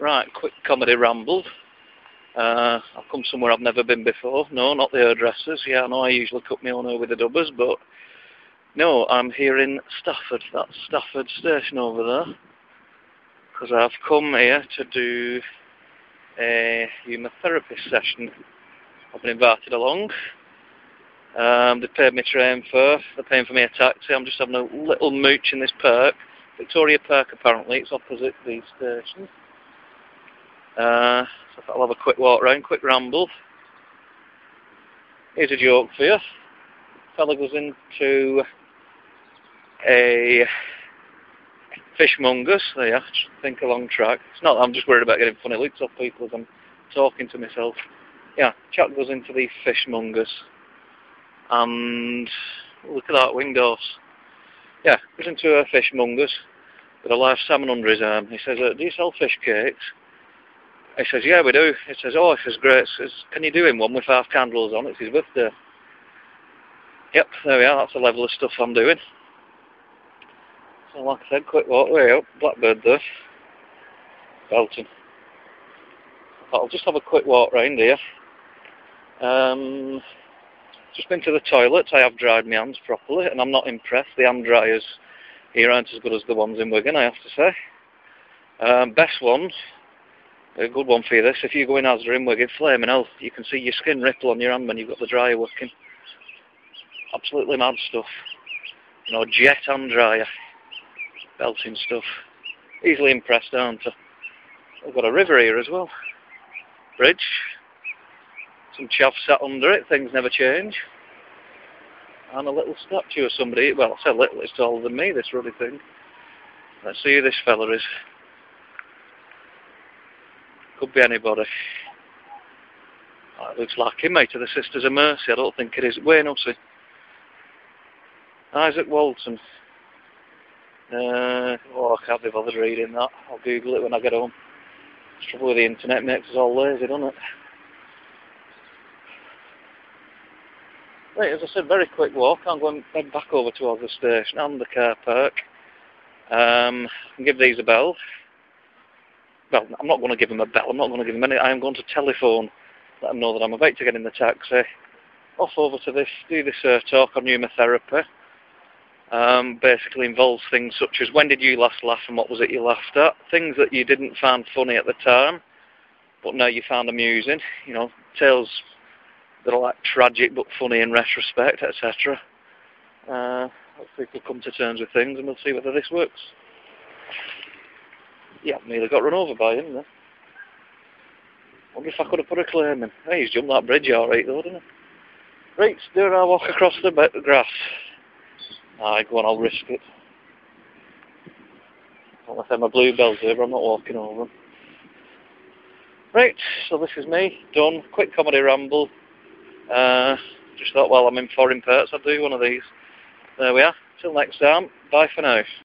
Right, quick comedy ramble. Uh, I've come somewhere I've never been before. No, not the hairdressers. Yeah, I know I usually cut my own hair with the dubbers, but no, I'm here in Stafford. That's Stafford Station over there. Because I've come here to do a therapy session. I've been invited along. Um, they paid me train fare. They're paying for me a taxi. I'm just having a little mooch in this park. Victoria Park, apparently. It's opposite the station. Uh, so I'll have a quick walk around, quick ramble. Here's a joke for you. Fella goes into a fishmonger's. There you are, think along track. It's not I'm just worried about getting funny looks off people as I'm talking to myself. Yeah, chap goes into the fishmonger's. And look at that windows. Yeah, goes into a fishmonger's with a live salmon under his arm. He says, uh, do you sell fish cakes? He says, yeah, we do. He says, oh, he says, great. He says, can you do him one with half candles on? It's his birthday. Yep, there we are. That's the level of stuff I'm doing. So like I said, quick walk way up. Blackbird there. Belton. I'll just have a quick walk round here. Um, just been to the toilets. I have dried my hands properly, and I'm not impressed. The hand dryers here aren't as good as the ones in Wigan, I have to say. Um, best one a good one for you this. If you go in Asda in Wigan, flaming hell, you can see your skin ripple on your hand when you've got the dryer working. Absolutely mad stuff. You know, jet hand dryer. Belting stuff. Easily impressed, aren't I? We've got a river here as well. Bridge. Some chaff sat under it, things never change. And a little statue of somebody, well I say little, it's taller than me, this ruddy thing. Let's see who this fella is. Could be anybody. Oh, it looks like him, mate, of the Sisters of Mercy. I don't think it is. Wayne Hussey. Izaak Walton. Uh, oh, I can't be bothered reading that. I'll Google it when I get home. The trouble with the internet makes us all lazy, doesn't it? Right, as I said, very quick walk. I'm going back over towards the station and the car park. Um, give these a bell well, I'm not going to give him a bell, I'm not going to give him any, I am going to telephone, let him know that I'm about to get in the taxi, off over to this, do this uh, talk on humour Um, basically involves things such as when did you last laugh and what was it you laughed at? Things that you didn't find funny at the time, but now you found amusing. You know, tales that are like tragic but funny in retrospect, etc. Uh, hopefully we'll come to terms with things and we'll see whether this works. Yeah, nearly got run over by him then. Wonder if I could have put a claim in. Hey, he's jumped that bridge alright though, didn't he? Right, there I walk across the grass. Aye, go on, I'll risk it. Unless I have my bluebells here, but I'm not walking over them. Right, so this is me, done. Quick comedy ramble. Uh, just thought while I'm in foreign parts I'd do one of these. There we are. Till next time, bye for now.